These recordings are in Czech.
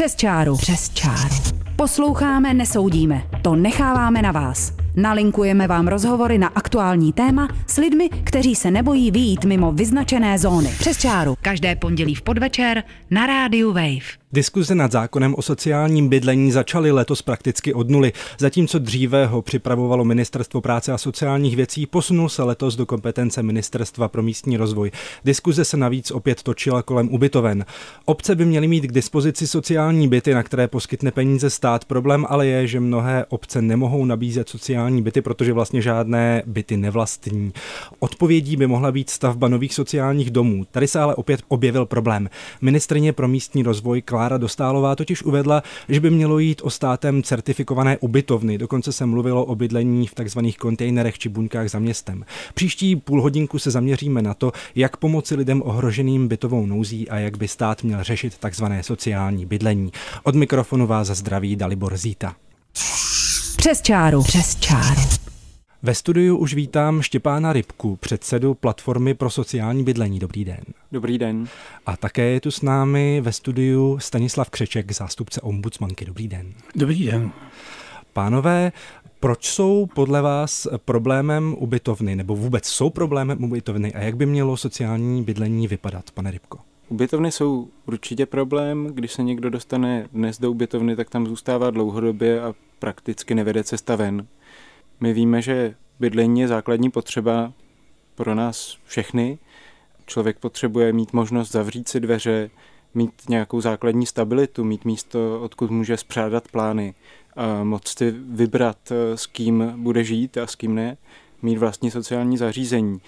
Přes čáru. Přes čáru. Posloucháme, nesoudíme. To necháváme na vás. Nalinkujeme vám rozhovory na aktuální téma s lidmi, kteří se nebojí výjít mimo vyznačené zóny. Přes čáru. Každé pondělí v podvečer na rádiu Wave. Diskuze nad zákonem o sociálním bydlení začaly letos prakticky od nuly. Zatímco dříve ho připravovalo Ministerstvo práce a sociálních věcí, posunul se letos do kompetence Ministerstva pro místní rozvoj. Diskuze se navíc opět točila kolem ubytoven. Obce by měly mít k dispozici sociální byty, na které poskytne peníze stát. Problém ale je, že mnohé obce nemohou nabízet sociální byty, protože vlastně žádné byty nevlastní. Odpovědí by mohla být stavba nových sociálních domů. Tady se ale opět objevil problém. Ministrině pro místní rozvoj Klára Dostálová totiž uvedla, že by mělo jít o státem certifikované ubytovny. Dokonce se mluvilo o bydlení v takzvaných kontejnerech či buňkách za městem. Příští půl hodinku se zaměříme na to, jak pomoci lidem ohroženým bytovou nouzí a jak by stát měl řešit takzvané sociální bydlení. Od mikrofonu vás zdraví Dalibor Zíta. Přes čáru. Přes čáru. Ve studiu už vítám Štěpána Rybku, předsedu Platformy pro sociální bydlení. Dobrý den. Dobrý den. A také je tu s námi ve studiu Stanislav Křeček, zástupce ombudsmanky. Dobrý den. Dobrý den. Pánové, proč jsou podle vás problémem ubytovny, nebo vůbec jsou problémem ubytovny a jak by mělo sociální bydlení vypadat, pane Rybko? Ubytovny jsou určitě problém. Když se někdo dostane dnes do ubytovny, tak tam zůstává dlouhodobě a prakticky nevede cesta ven. My víme, že bydlení je základní potřeba pro nás všechny. Člověk potřebuje mít možnost zavřít si dveře, mít nějakou základní stabilitu, mít místo, odkud může spřádat plány, a moct si vybrat, eh, s kým bude žít a s kým ne, mít vlastní sociální zařízení.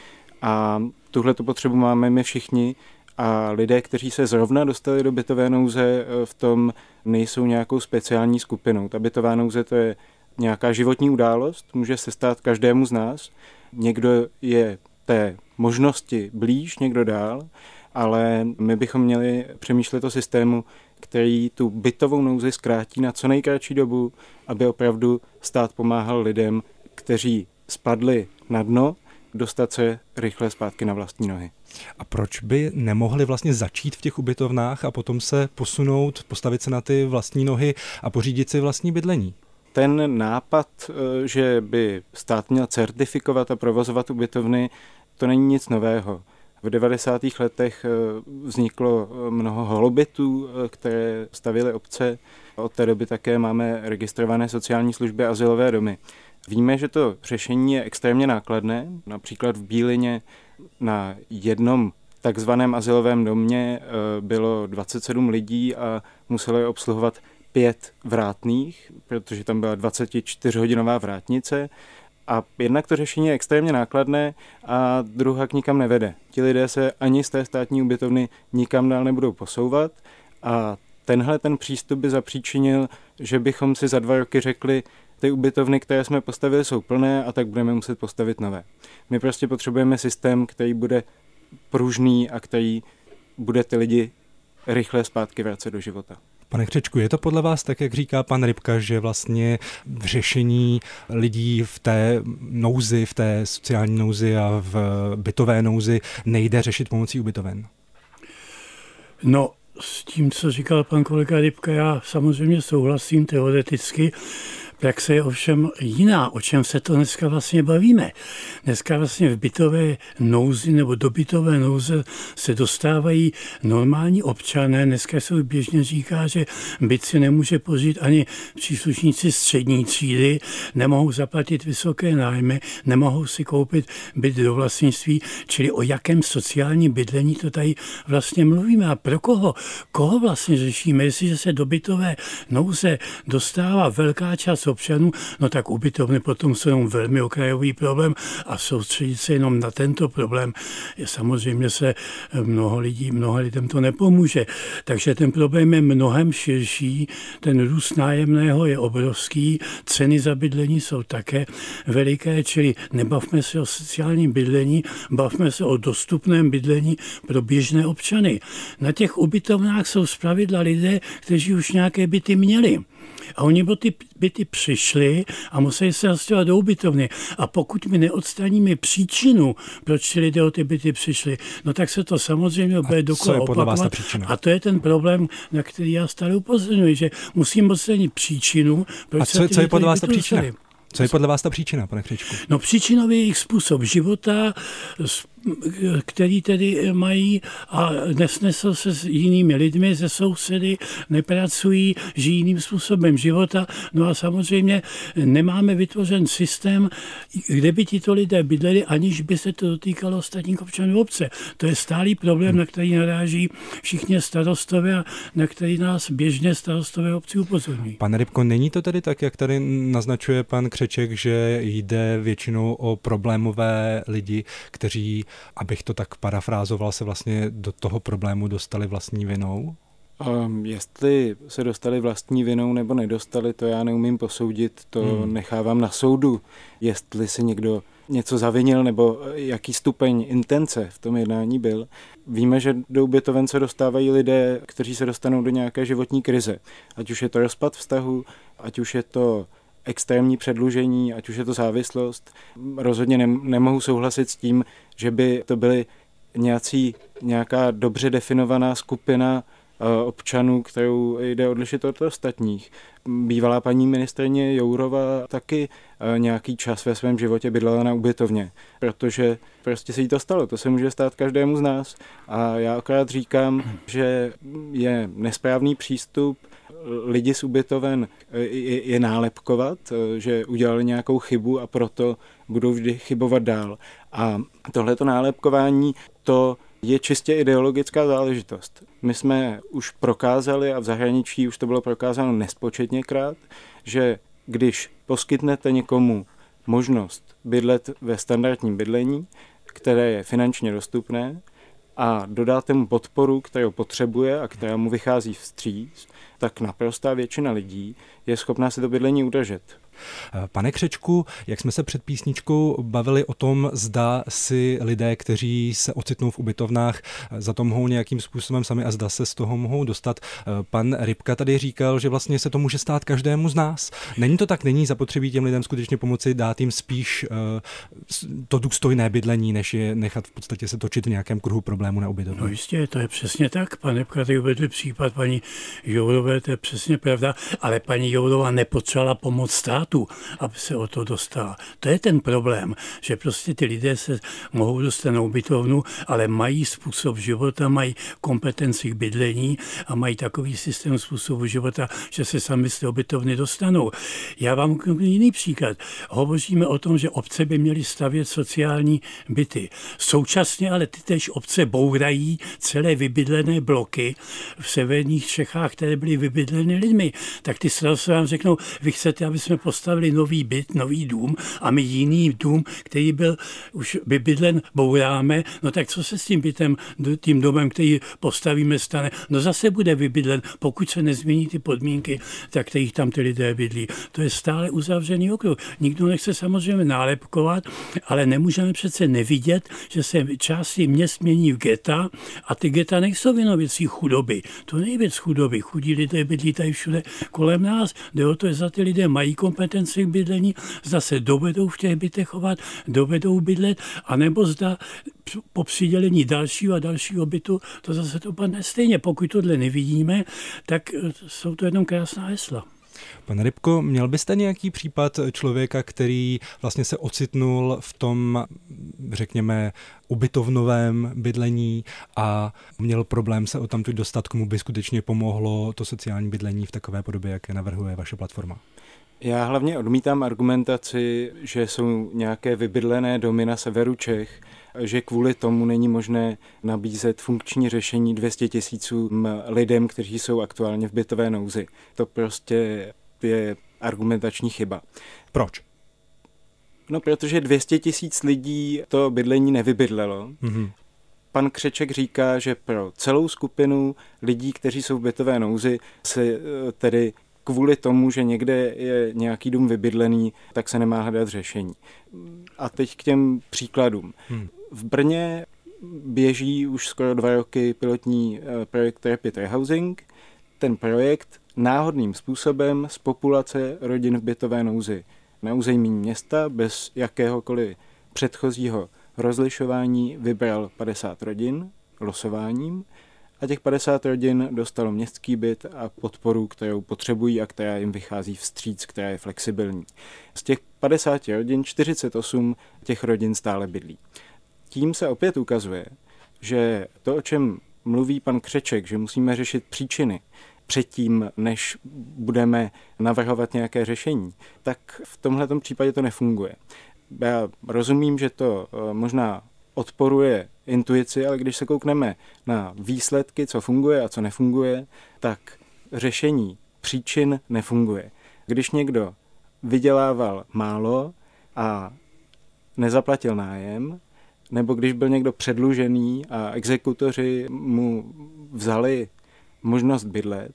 A tuhle tu potřebu máme my všichni a lidé, kteří se zrovna dostali do bytové nouze, eh, v tom nejsou nějakou speciální skupinou. Ta bytová nouze to je nějaká životní událost, může se stát každému z nás. Někdo je té možnosti blíž, někdo dál, ale my bychom měli přemýšlet o systému, který tu bytovou nouzi zkrátí na co nejkratší dobu, aby opravdu stát pomáhal lidem, kteří spadli na dno, dostat se rychle zpátky na vlastní nohy. A proč by nemohli vlastně začít v těch ubytovnách a potom se posunout, postavit se na ty vlastní nohy a pořídit si vlastní bydlení? Ten nápad, eh, že by stát měl certifikovat a provozovat ubytovny, to není nic nového. V 90. letech eh, vzniklo eh, mnoho holobitů, které stavily obce. Od té doby také máme registrované sociální služby a azylové domy. Víme, že to řešení je extrémně nákladné. Například v Bílině na jednom takzvaném azylovém domě bylo 27 lidí a muselo je obsluhovat pět vrátných, protože tam byla 24-hodinová vrátnice a jednak to řešení je extrémně nákladné a druhá k nikam nevede. Ti lidé se ani z té státní ubytovny nikam dál nebudou posouvat a tenhle ten přístup by zapříčinil, že bychom si za dva roky řekli, ty ubytovny, které jsme postavili, jsou plné a tak budeme muset postavit nové. My prostě potřebujeme systém, který bude pružný a který bude ty lidi rychle zpátky vracet do života. Pane Křečku, je to podle vás tak, jak říká pan Rybka, že vlastně v řešení lidí v té nouzi, v té sociální nouzi a v bytové nouzi nejde řešit pomocí ubytoven? No, s tím, co říkal pan kolega Rybka, já samozřejmě souhlasím teoreticky, Praxe je ovšem jiná, o čem se to dneska vlastně bavíme. Dneska vlastně v bytové nouzi nebo do bytové nouze se dostávají normální občané. Dneska se běžně říká, že byt si nemůže požít ani příslušníci střední třídy, nemohou zaplatit vysoké nájmy, nemohou si koupit byt do vlastnictví, čili o jakém sociálním bydlení to tady vlastně mluvíme a pro koho? Koho vlastně řešíme? Jestliže se do bytové nouze dostává velká část občanů, no tak ubytovny potom jsou jenom velmi okrajový problém a soustředit se jenom na tento problém, je samozřejmě se mnoho lidí, mnoho lidem to nepomůže. Takže ten problém je mnohem širší, ten růst nájemného je obrovský, ceny za bydlení jsou také veliké, čili nebavme se o sociálním bydlení, bavme se o dostupném bydlení pro běžné občany. Na těch ubytovnách jsou zpravidla lidé, kteří už nějaké byty měli. A oni o ty byty přišli a museli se nastěhovat do ubytovny. A pokud my neodstraníme příčinu, proč ti lidé o ty byty přišli, no tak se to samozřejmě bude dokola opakovat. A to je ten problém, na který já stále upozorňuji, že musím odstranit příčinu, proč a co, se co je podle vás ta příčina? Co je podle vás ta příčina, pane Křičku? No příčinový jejich způsob života, který tedy mají a nesnesou se s jinými lidmi, ze sousedy, nepracují, žijí jiným způsobem života. No a samozřejmě nemáme vytvořen systém, kde by tito lidé bydleli, aniž by se to dotýkalo ostatních občanů obce. To je stálý problém, na který naráží všichni starostové a na který nás běžně starostové obci upozorňují. Pane Rybko, není to tedy tak, jak tady naznačuje pan Křeček, že jde většinou o problémové lidi, kteří abych to tak parafrázoval, se vlastně do toho problému dostali vlastní vinou? Um, jestli se dostali vlastní vinou nebo nedostali, to já neumím posoudit, to hmm. nechávám na soudu. Jestli si někdo něco zavinil nebo jaký stupeň intence v tom jednání byl. Víme, že do ubytoven se dostávají lidé, kteří se dostanou do nějaké životní krize. Ať už je to rozpad vztahu, ať už je to extrémní předlužení, ať už je to závislost. Rozhodně ne, nemohu souhlasit s tím, že by to byly nějací, nějaká dobře definovaná skupina uh, občanů, kterou jde odlišit od ostatních. Bývalá paní ministrně Jourova taky uh, nějaký čas ve svém životě bydlela na ubytovně, protože prostě se jí to stalo. To se může stát každému z nás. A já akorát říkám, že je nesprávný přístup lidi z ubytoven e, je, nálepkovat, e, že udělali nějakou chybu a proto budou vždy chybovat dál. A tohleto nálepkování, to je čistě ideologická záležitost. My jsme už prokázali, a v zahraničí už to bylo prokázáno nespočetněkrát, že když poskytnete někomu možnost bydlet ve standardním bydlení, které je finančně dostupné, a dodáte mu podporu, kterou potřebuje a která mu vychází vstříc, tak naprostá většina lidí je schopná si to bydlení udržet. Pane Křečku, jak jsme se před písničkou bavili o tom, zda si lidé, kteří se ocitnou v ubytovnách, za to mohou nějakým způsobem sami a zda se z toho mohou dostat. Pan Rybka tady říkal, že vlastně se to může stát každému z nás. Není to tak, není zapotřebí těm lidem skutečně pomoci, dát jim spíš eh, to důstojné bydlení, než je nechat v podstatě se točit v nějakém kruhu problému na ubytovně. No jistě, to je přesně tak. Pan Rybka tady uvedl případ paní Jourové, to je přesně pravda, ale paní Jourová nepotřebovala pomoc státu státu, aby se o to dostala. To je ten problém, že prostě ty lidé se mohou dostat na ubytovnu, ale mají způsob života, mají kompetenci k bydlení a mají takový systém způsobu života, že se sami z té ubytovny dostanou. Já vám jiný příklad. Hovoříme o tom, že obce by měly stavět sociální byty. Současně ale ty tež obce bourají celé vybydlené bloky v severních Čechách, které byly vybydleny lidmi. Tak ty se vám řeknou, vy chcete, aby jsme postavili nový byt, nový dům a my jiný dům, který byl už vybydlen, bouráme, no tak co se s tím bytem, tím domem, který postavíme, stane? No zase bude vybydlen, pokud se nezmění ty podmínky, tak kterých tam ty lidé bydlí. To je stále uzavřený okruh. Nikdo nechce samozřejmě nálepkovat, ale nemůžeme přece nevidět, že se části měst mění v geta a ty geta nejsou jenom věcí chudoby. To není věc chudoby. Chudí lidé bydlí tady všude kolem nás. Jde o to, za ty lidé mají kompetenci kompetenci k bydlení, zda se dovedou v těch bytech chovat, dovedou bydlet, anebo zda po přidělení dalšího a dalšího bytu to zase to padne stejně. Pokud tohle nevidíme, tak eh, jsou to jenom krásná hesla. Pane Rybko, měl byste nějaký případ člověka, který vlastně se ocitnul v tom, řekněme, ubytovnovém bydlení a měl problém se o tamtud dostat, komu by skutečně pomohlo to sociální bydlení v takové podobě, jaké navrhuje vaše platforma? Já hlavně odmítám argumentaci, že jsou nějaké vybydlené domy na severu Čech, že kvůli tomu není možné nabízet funkční řešení 200 tisícům lidem, kteří jsou aktuálně v bytové nouzi. To prostě je argumentační chyba. Proč? No, protože 200 tisíc lidí to bydlení nevybydlelo. Mm-hmm. Pan Křeček říká, že pro celou skupinu lidí, kteří jsou v bytové nouzi, se eh, tedy kvůli tomu, že někde je nějaký dům vybydlený, tak se nemá hledat řešení. A teď k těm příkladům. Hmm. V Brně běží už skoro dva roky pilotní eh, projekt Rapid Rehousing. Ten projekt náhodným způsobem z populace rodin v bytové nouzi na území města bez jakéhokoliv předchozího rozlišování vybral 50 rodin losováním a těch 50 rodin dostalo městský byt a podporu, kterou potřebují a která jim vychází vstříc, která je flexibilní. Z těch 50 rodin 48 těch rodin stále bydlí. Tím se opět ukazuje, že to, o čem mluví pan Křeček, že musíme řešit příčiny, předtím, než budeme navrhovat nějaké řešení, tak v tomhle případě to nefunguje. Já rozumím, že to eh, možná odporuje intuici, ale když se koukneme na výsledky, co funguje a co nefunguje, tak řešení příčin nefunguje. Když někdo vydělával málo a nezaplatil nájem, nebo když byl někdo předlužený a exekutoři mu vzali možnost bydlet,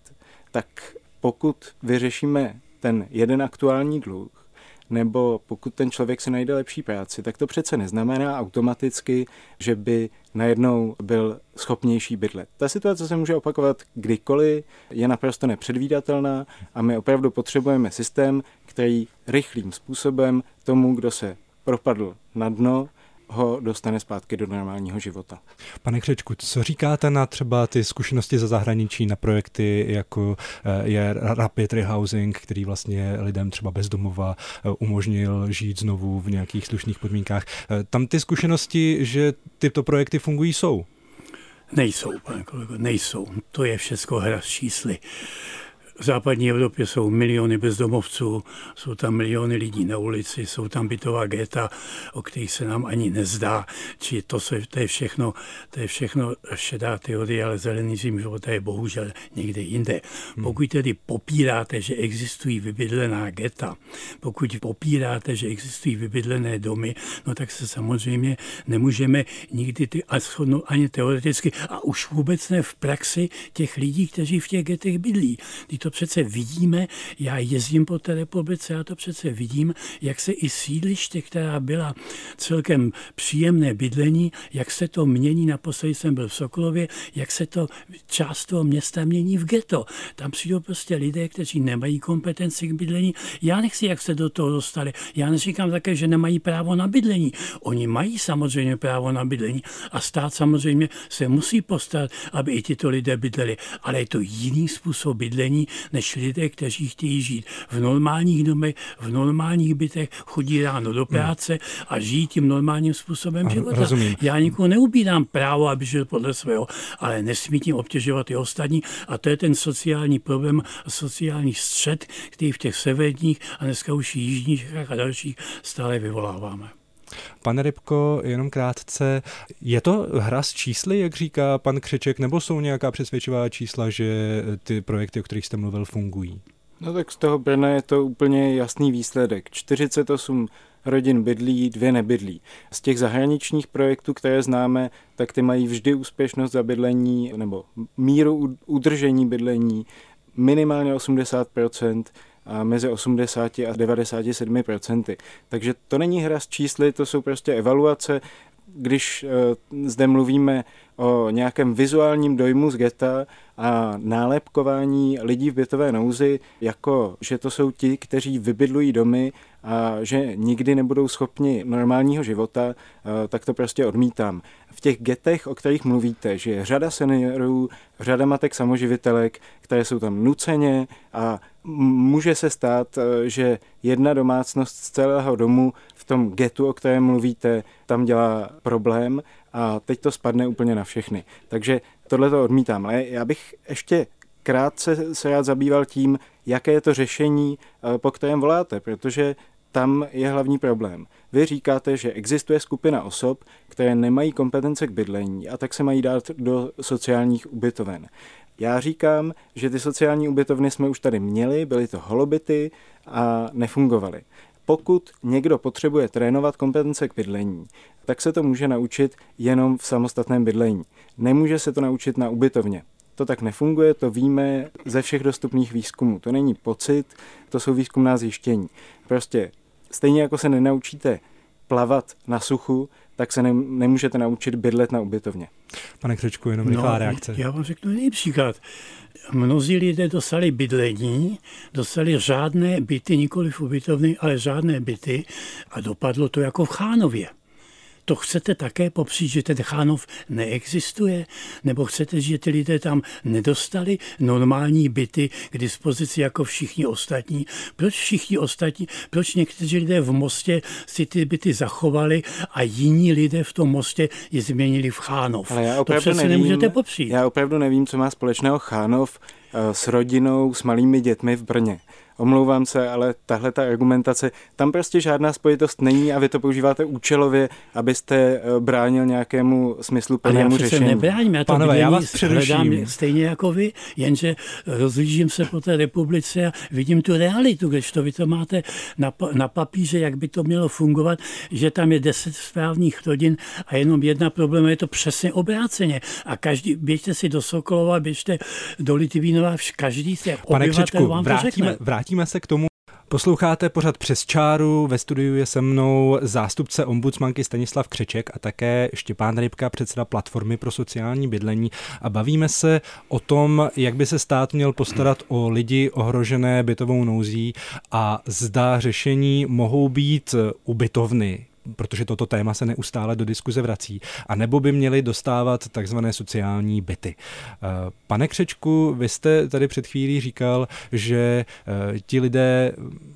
tak pokud vyřešíme ten jeden aktuální dluh, nebo pokud ten člověk si najde lepší práci, tak to přece neznamená automaticky, že by najednou byl schopnější bydlet. Ta situace se může opakovat kdykoliv, je naprosto nepředvídatelná a my opravdu potřebujeme systém, který rychlým způsobem tomu, kdo se propadl na dno, ho dostane zpátky do normálního života. Pane Křečku, co říkáte na třeba ty zkušenosti ze zahraničí, na projekty, jako eh, je Rapid Rehousing, který vlastně lidem třeba bezdomova eh, umožnil žít znovu v nějakých slušných podmínkách. Eh, tam ty zkušenosti, že tyto projekty fungují, jsou? Nejsou, pane kolego, nejsou. To je všechno hra s čísly. V západní Evropě jsou miliony bezdomovců, jsou tam miliony lidí na ulici, jsou tam bytová geta, o kterých se nám ani nezdá. Či to, se, to, je všechno, to je všechno šedá teorie, ale zelený života je bohužel někde jinde. Hmm. Pokud tedy popíráte, že existují vybydlená geta, pokud popíráte, že existují vybydlené domy, no tak se samozřejmě nemůžeme nikdy ty, ani teoreticky a už vůbec ne v praxi těch lidí, kteří v těch getech bydlí. Ty to přece vidíme, já jezdím po té republice, já to přece vidím, jak se i sídliště, která byla celkem příjemné bydlení, jak se to mění, naposledy jsem byl v Sokolově, jak se to část toho města mění v ghetto. Tam přijdou prostě lidé, kteří nemají kompetenci k bydlení. Já nechci, jak se do toho dostali. Já neříkám také, že nemají právo na bydlení. Oni mají samozřejmě právo na bydlení a stát samozřejmě se musí postarat, aby i tyto lidé bydleli. Ale je to jiný způsob bydlení, než lidé, kteří chtějí žít v normálních domech, v normálních bytech, chodí ráno do práce a žijí tím normálním způsobem života. Rozumím. Já nikomu neubírám právo, aby žil podle svého, ale nesmí tím obtěžovat i ostatní a to je ten sociální problém, sociální střed, který v těch severních a dneska už jižních a dalších stále vyvoláváme. Pane Rybko, jenom krátce, je to hra s čísly, jak říká pan Křeček, nebo jsou nějaká přesvědčivá čísla, že ty projekty, o kterých jste mluvil, fungují? No tak z toho Brna je to úplně jasný výsledek. 48 rodin bydlí, dvě nebydlí. Z těch zahraničních projektů, které známe, tak ty mají vždy úspěšnost za bydlení nebo míru udržení bydlení minimálně 80%, a mezi 80 a 97 procenty. Takže to není hra s čísly, to jsou prostě evaluace. Když eh, zde mluvíme o nějakém vizuálním dojmu z geta a nálepkování lidí v bytové nouzi, jako že to jsou ti, kteří vybydlují domy a že nikdy nebudou schopni normálního života, eh, tak to prostě odmítám. V těch getech, o kterých mluvíte, že je řada seniorů, řada matek samoživitelek, které jsou tam nuceně a může se stát, eh, že jedna domácnost z celého domu v tom getu, o kterém mluvíte, tam dělá problém a teď to spadne úplně na všechny. Takže tohle to odmítám. Ale já bych ještě krátce se rád zabýval tím, jaké je to řešení, eh, po kterém voláte, protože tam je hlavní problém. Vy říkáte, že existuje skupina osob, které nemají kompetence k bydlení a tak se mají dát do sociálních ubytoven. Já říkám, že ty sociální ubytovny jsme už tady měli, byly to holobity a nefungovaly. Pokud někdo potřebuje trénovat kompetence k bydlení, tak se to může naučit jenom v samostatném bydlení. Nemůže se to naučit na ubytovně. To tak nefunguje, to víme ze všech dostupných výzkumů. To není pocit, to jsou výzkumná zjištění. Prostě stejně jako se nenaučíte plavat na suchu, tak se ne, nemůžete naučit bydlet na ubytovně. Pane Křečku, jenom rychlá no, reakce. Já vám řeknu jiný příklad. Mnozí lidé dostali bydlení, dostali žádné byty, nikoli v ubytovny, ale žádné byty a dopadlo to jako v Chánově to chcete také popřít, že ten Chánov neexistuje? Nebo chcete, že ty lidé tam nedostali normální byty k dispozici jako všichni ostatní? Proč všichni ostatní, proč někteří lidé v Mostě si ty byty zachovali a jiní lidé v tom Mostě je změnili v Chánov? Ale já opravdu to přece nevím, nemůžete popřít. Já opravdu nevím, co má společného Chánov s rodinou, s malými dětmi v Brně omlouvám se, ale tahle ta argumentace, tam prostě žádná spojitost není a vy to používáte účelově, abyste eh, bránil nějakému smyslu plnému ale já řešení. nebráním, já to Panové, já vás hledám stejně jako vy, jenže rozlížím se po té republice a vidím tu realitu, když to vy to máte na, na papíře, jak by to mělo fungovat, že tam je deset správných rodin a jenom jedna problém, je to přesně obráceně. A každý, běžte si do Sokolova, běžte do Litvínova, každý se Pane Křečku, vám vrátíme, to vrátíme se k tomu, Posloucháte pořad přes čáru, ve studiu je se mnou zástupce ombudsmanky Stanislav Křeček a také Štěpán Rybka, předseda platformy pro sociální bydlení. A bavíme se o tom, jak by se stát měl postarat o lidi ohrožené bytovou nouzí a zda řešení mohou být ubytovny, protože toto téma se neustále do diskuze vrací, a nebo by měli dostávat takzvané sociální byty. Eh, pane Křečku, vy jste tady před chvílí říkal, že eh, ti lidé,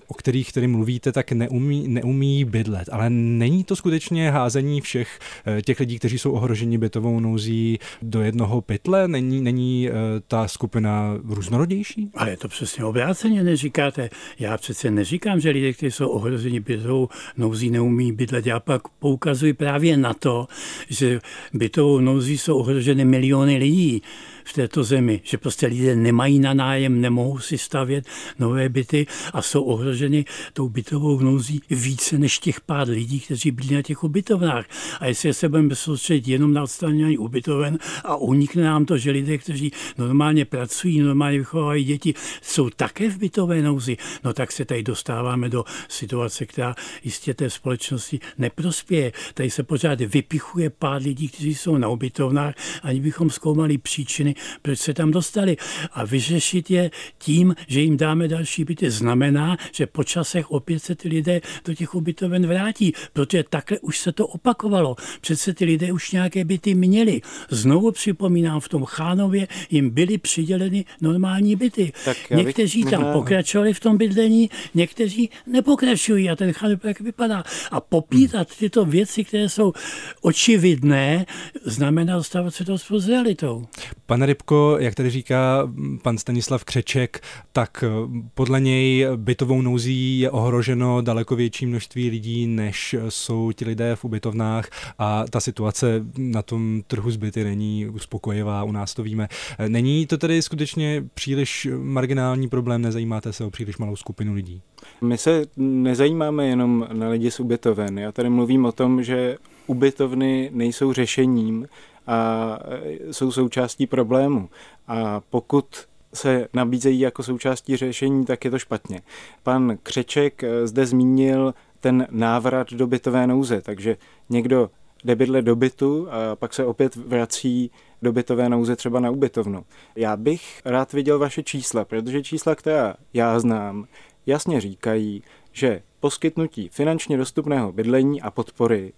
o kterých tedy mluvíte, tak neumí, neumí bydlet, ale není to skutečně házení všech eh, těch lidí, kteří jsou ohroženi bytovou nouzí do jednoho pytle? Není, není ta skupina různorodější? Ale je to přesně obráceně, neříkáte. Já přece neříkám, že lidé, kteří jsou ohroženi bytovou nouzí, neumí bydlet já pak poukazuji právě na to, že bytovou nouzí jsou ohroženy miliony lidí v této zemi, že prostě lidé nemají na nájem, nemohou si stavět nové byty a jsou ohroženi tou bytovou nouzí více než těch pár lidí, kteří byli na těch ubytovnách. A jestli se budeme soustředit jenom na odstraňování ubytoven a unikne nám to, že lidé, kteří normálně pracují, normálně vychovávají děti, jsou také v bytové nouzi, no tak se tady dostáváme do situace, která jistě té společnosti neprospěje. Tady se pořád vypichuje pár lidí, kteří jsou na ubytovnách, ani bychom zkoumali příčiny, proč se tam dostali. A vyřešit je tím, že jim dáme další byty, znamená, že po časech opět se ty lidé do těch ubytoven vrátí, protože takhle už se to opakovalo. Přece ty lidé už nějaké byty měli. Znovu připomínám, v tom Chánově jim byly přiděleny normální byty. Někteří tam pokračovali v tom bydlení, někteří nepokračují a ten Chánov jak vypadá. A popírat tyto věci, které jsou očividné, znamená dostávat se to s realitou. Pane Rybko, jak tady říká pan Stanislav Křeček, tak eh, podle něj bytovou nouzí je ohroženo daleko větší množství lidí, než jsou ti lidé v ubytovnách a ta situace na tom trhu zbyty není uspokojivá, u nás to víme. Eh, není to tedy skutečně příliš marginální problém, nezajímáte se o příliš malou skupinu lidí? My se nezajímáme jenom na lidi z ubytoven. Já tady mluvím o tom, že ubytovny nejsou řešením, a e, jsou součástí problému. A pokud se nabízejí jako součástí řešení, tak je to špatně. Pan Křeček e, zde zmínil ten návrat do bytové nouze, takže někdo jde bydle do bytu a pak se opět vrací do bytové nouze třeba na ubytovnu. Já bych rád viděl vaše čísla, protože čísla, která já znám, jasně říkají, že poskytnutí finančně dostupného bydlení a podpory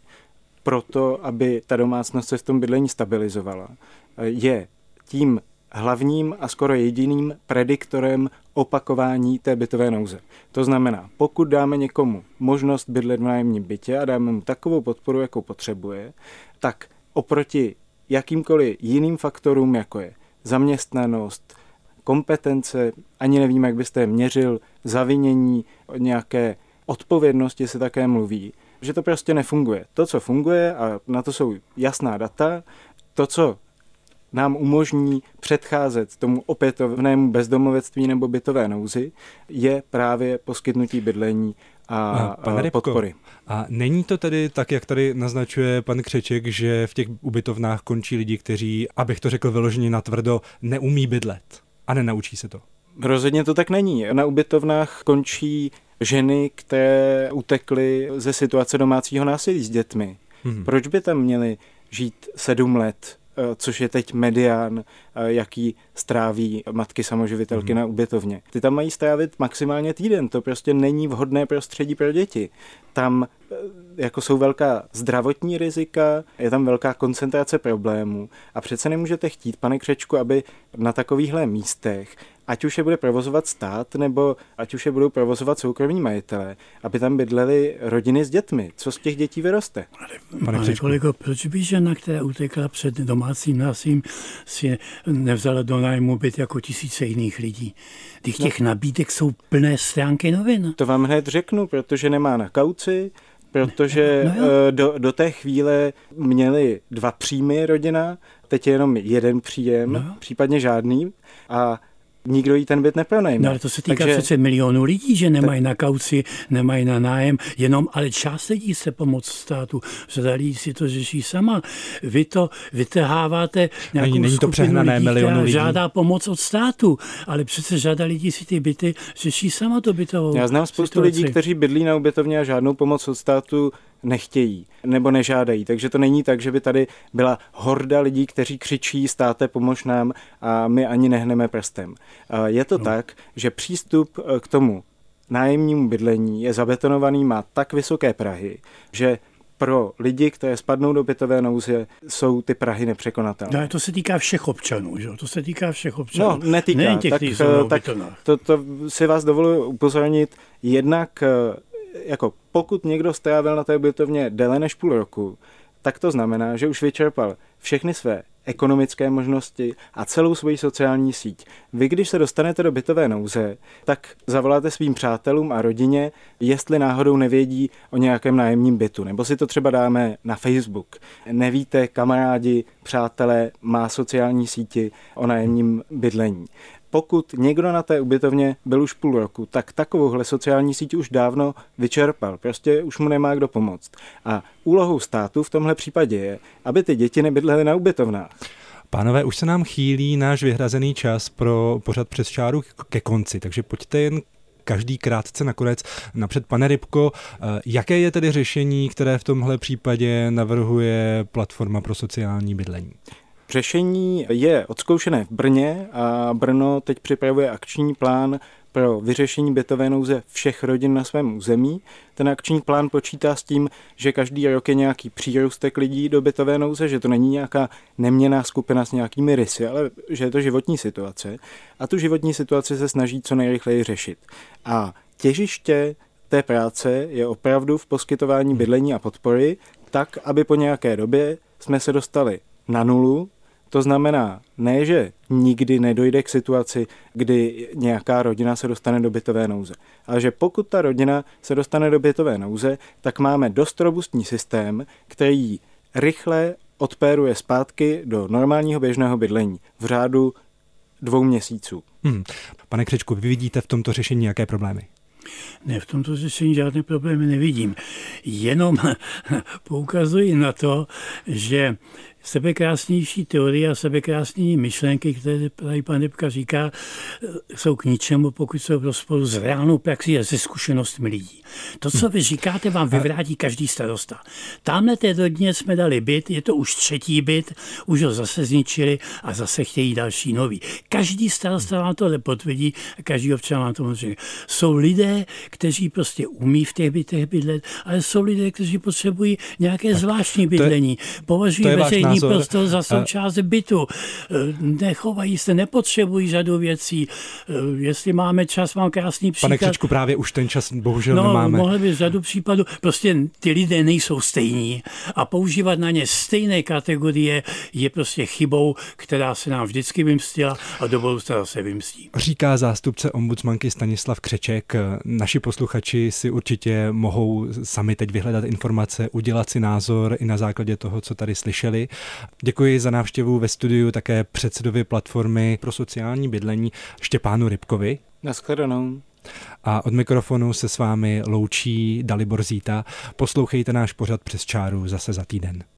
proto, aby ta domácnost se v tom bydlení stabilizovala, je tím hlavním a skoro jediným prediktorem opakování té bytové nouze. To znamená, pokud dáme někomu možnost bydlet v nájemním bytě a dáme mu takovou podporu, jakou potřebuje, tak oproti jakýmkoliv jiným faktorům, jako je zaměstnanost, kompetence, ani nevím, jak byste je měřil, zavinění, nějaké odpovědnosti se také mluví, že to prostě nefunguje. To, co funguje, a na to jsou jasná data, to, co nám umožní předcházet tomu opětovnému bezdomovectví nebo bytové nouzi, je právě poskytnutí bydlení a, a Rybko, podpory. A není to tedy tak, jak tady naznačuje pan Křeček, že v těch ubytovnách končí lidi, kteří, abych to řekl vyloženě natvrdo, neumí bydlet a nenaučí se to? Rozhodně to tak není. Na ubytovnách končí ženy, které utekly ze situace domácího násilí s dětmi. Hmm. Proč by tam měly žít sedm let Eh, což je teď medián, eh, jaký stráví matky samoživitelky mm. na ubytovně. Ty tam mají strávit maximálně týden, to prostě není vhodné prostředí pro děti. Tam eh, jako jsou velká zdravotní rizika, je tam velká koncentrace problémů a přece nemůžete chtít, pane Křečku, aby na takovýchhle místech ať už je bude provozovat stát, nebo ať už je budou provozovat soukromí majitelé, aby tam bydleli rodiny s dětmi. Co z těch dětí vyroste? Pane, Pane kolego, proč by žena, která utekla před domácím násilím, si nevzala do nájmu byt jako tisíce jiných lidí? Těch, těch no. nabídek jsou plné stránky novin. To vám hned řeknu, protože nemá na kauci, protože no, no do, do té chvíle měli dva příjmy rodina, teď je jenom jeden příjem, no. případně žádný. A nikdo jí ten byt nepronajme. No ale to se týká Takže... přece milionů lidí, že nemají na kauci, nemají na nájem, jenom ale část lidí se pomoc státu. Řada lidí si to řeší sama. Vy to vytrháváte nějakou není, není to přehnané lidí, milionu lidí. žádá pomoc od státu, ale přece řada lidí si ty byty řeší sama to bytovou Já znám spoustu situaci. lidí, kteří bydlí na ubytovně a žádnou pomoc od státu nechtějí nebo nežádají. Takže to není tak, že by tady byla horda lidí, kteří křičí státe pomož nám a my ani nehneme prstem. Je to no. tak, že přístup e, k tomu nájemnímu bydlení je zabetonovaný, má tak vysoké Prahy, že pro lidi, kteří spadnou do bytové nouze, jsou ty Prahy nepřekonatelné. No, to se týká všech občanů, že? To se týká všech občanů. No, netýká. Ne těch, tak, e, tak to, to si vás dovoluji upozornit. Jednak e, jako pokud někdo strávil na té ubytovně déle než půl roku, tak to znamená, že už vyčerpal všechny své ekonomické možnosti a celou svoji sociální síť. Vy, když se dostanete do bytové nouze, tak zavoláte svým přátelům a rodině, jestli náhodou nevědí o nějakém nájemním bytu, nebo si to třeba dáme na Facebook. Nevíte, kamarádi, přátelé, má sociální síti o nájemním bydlení pokud někdo na té ubytovně byl už půl roku, tak takovouhle sociální síť už dávno vyčerpal. Prostě už mu nemá kdo pomoct. A úlohou státu v tomhle případě je, aby ty děti nebydlely na ubytovnách. Pánové, už se nám chýlí náš vyhrazený čas pro pořad přes čáru ke konci, takže pojďte jen každý krátce nakonec. Napřed, pane Rybko, eh, jaké je tedy řešení, které v tomhle případě navrhuje platforma pro sociální bydlení? Řešení je odzkoušené v Brně a Brno teď připravuje akční plán pro vyřešení bytové nouze všech rodin na svém území. Ten akční plán počítá s tím, že každý rok je nějaký přírůstek lidí do bytové nouze, že to není nějaká neměná skupina s nějakými rysy, ale že je to životní situace. A tu životní situaci se snaží co nejrychleji řešit. A těžiště té práce je opravdu v poskytování bydlení a podpory, tak, aby po nějaké době jsme se dostali na nulu, to znamená, ne, že nikdy nedojde k situaci, kdy nějaká rodina se dostane do bytové nouze, ale že pokud ta rodina se dostane do bytové nouze, tak máme dost robustní systém, který rychle odpéruje zpátky do normálního běžného bydlení v řádu dvou měsíců. Hmm. Pane Křečku, vy vidíte v tomto řešení jaké problémy? Ne, v tomto řešení žádné problémy nevidím. Jenom poukazuji na to, že sebekrásnější teorie a sebekrásné myšlenky, které tady pan Debka říká, jsou k ničemu, pokud jsou v rozporu s reálnou praxí a se zkušenostmi lidí. To, co vy říkáte, vám vyvrátí každý starosta. Tamhle té rodině jsme dali byt, je to už třetí byt, už ho zase zničili a zase chtějí další nový. Každý starosta vám to nepotvrdí a každý občan vám to může. Jsou lidé, kteří prostě umí v těch bytech bydlet, ale jsou lidé, kteří potřebují nějaké zvláštní bydlení. Považují veřejný názor. prostor za součást bytu. E, nechovají se, nepotřebují řadu věcí. E, jestli máme čas, mám krásný příklad. Pane Křečku, právě už ten čas bohužel no, nemáme. mohli by řadu případů. Prostě ty lidé nejsou stejní a používat na ně stejné kategorie je prostě chybou, která se nám vždycky vymstila a do budoucna se vymstí. Říká zástupce ombudsmanky Stanislav Křeček. Naši posluchači si určitě mohou sami teď vyhledat informace, udělat si názor i na základě toho, co tady slyšeli. Děkuji za návštěvu ve studiu také předsedovi platformy pro sociální bydlení Štěpánu Rybkovi. Naschledanou. A od mikrofonu se s vámi loučí Dalibor Zíta. Poslouchejte náš pořad přes čáru zase za týden.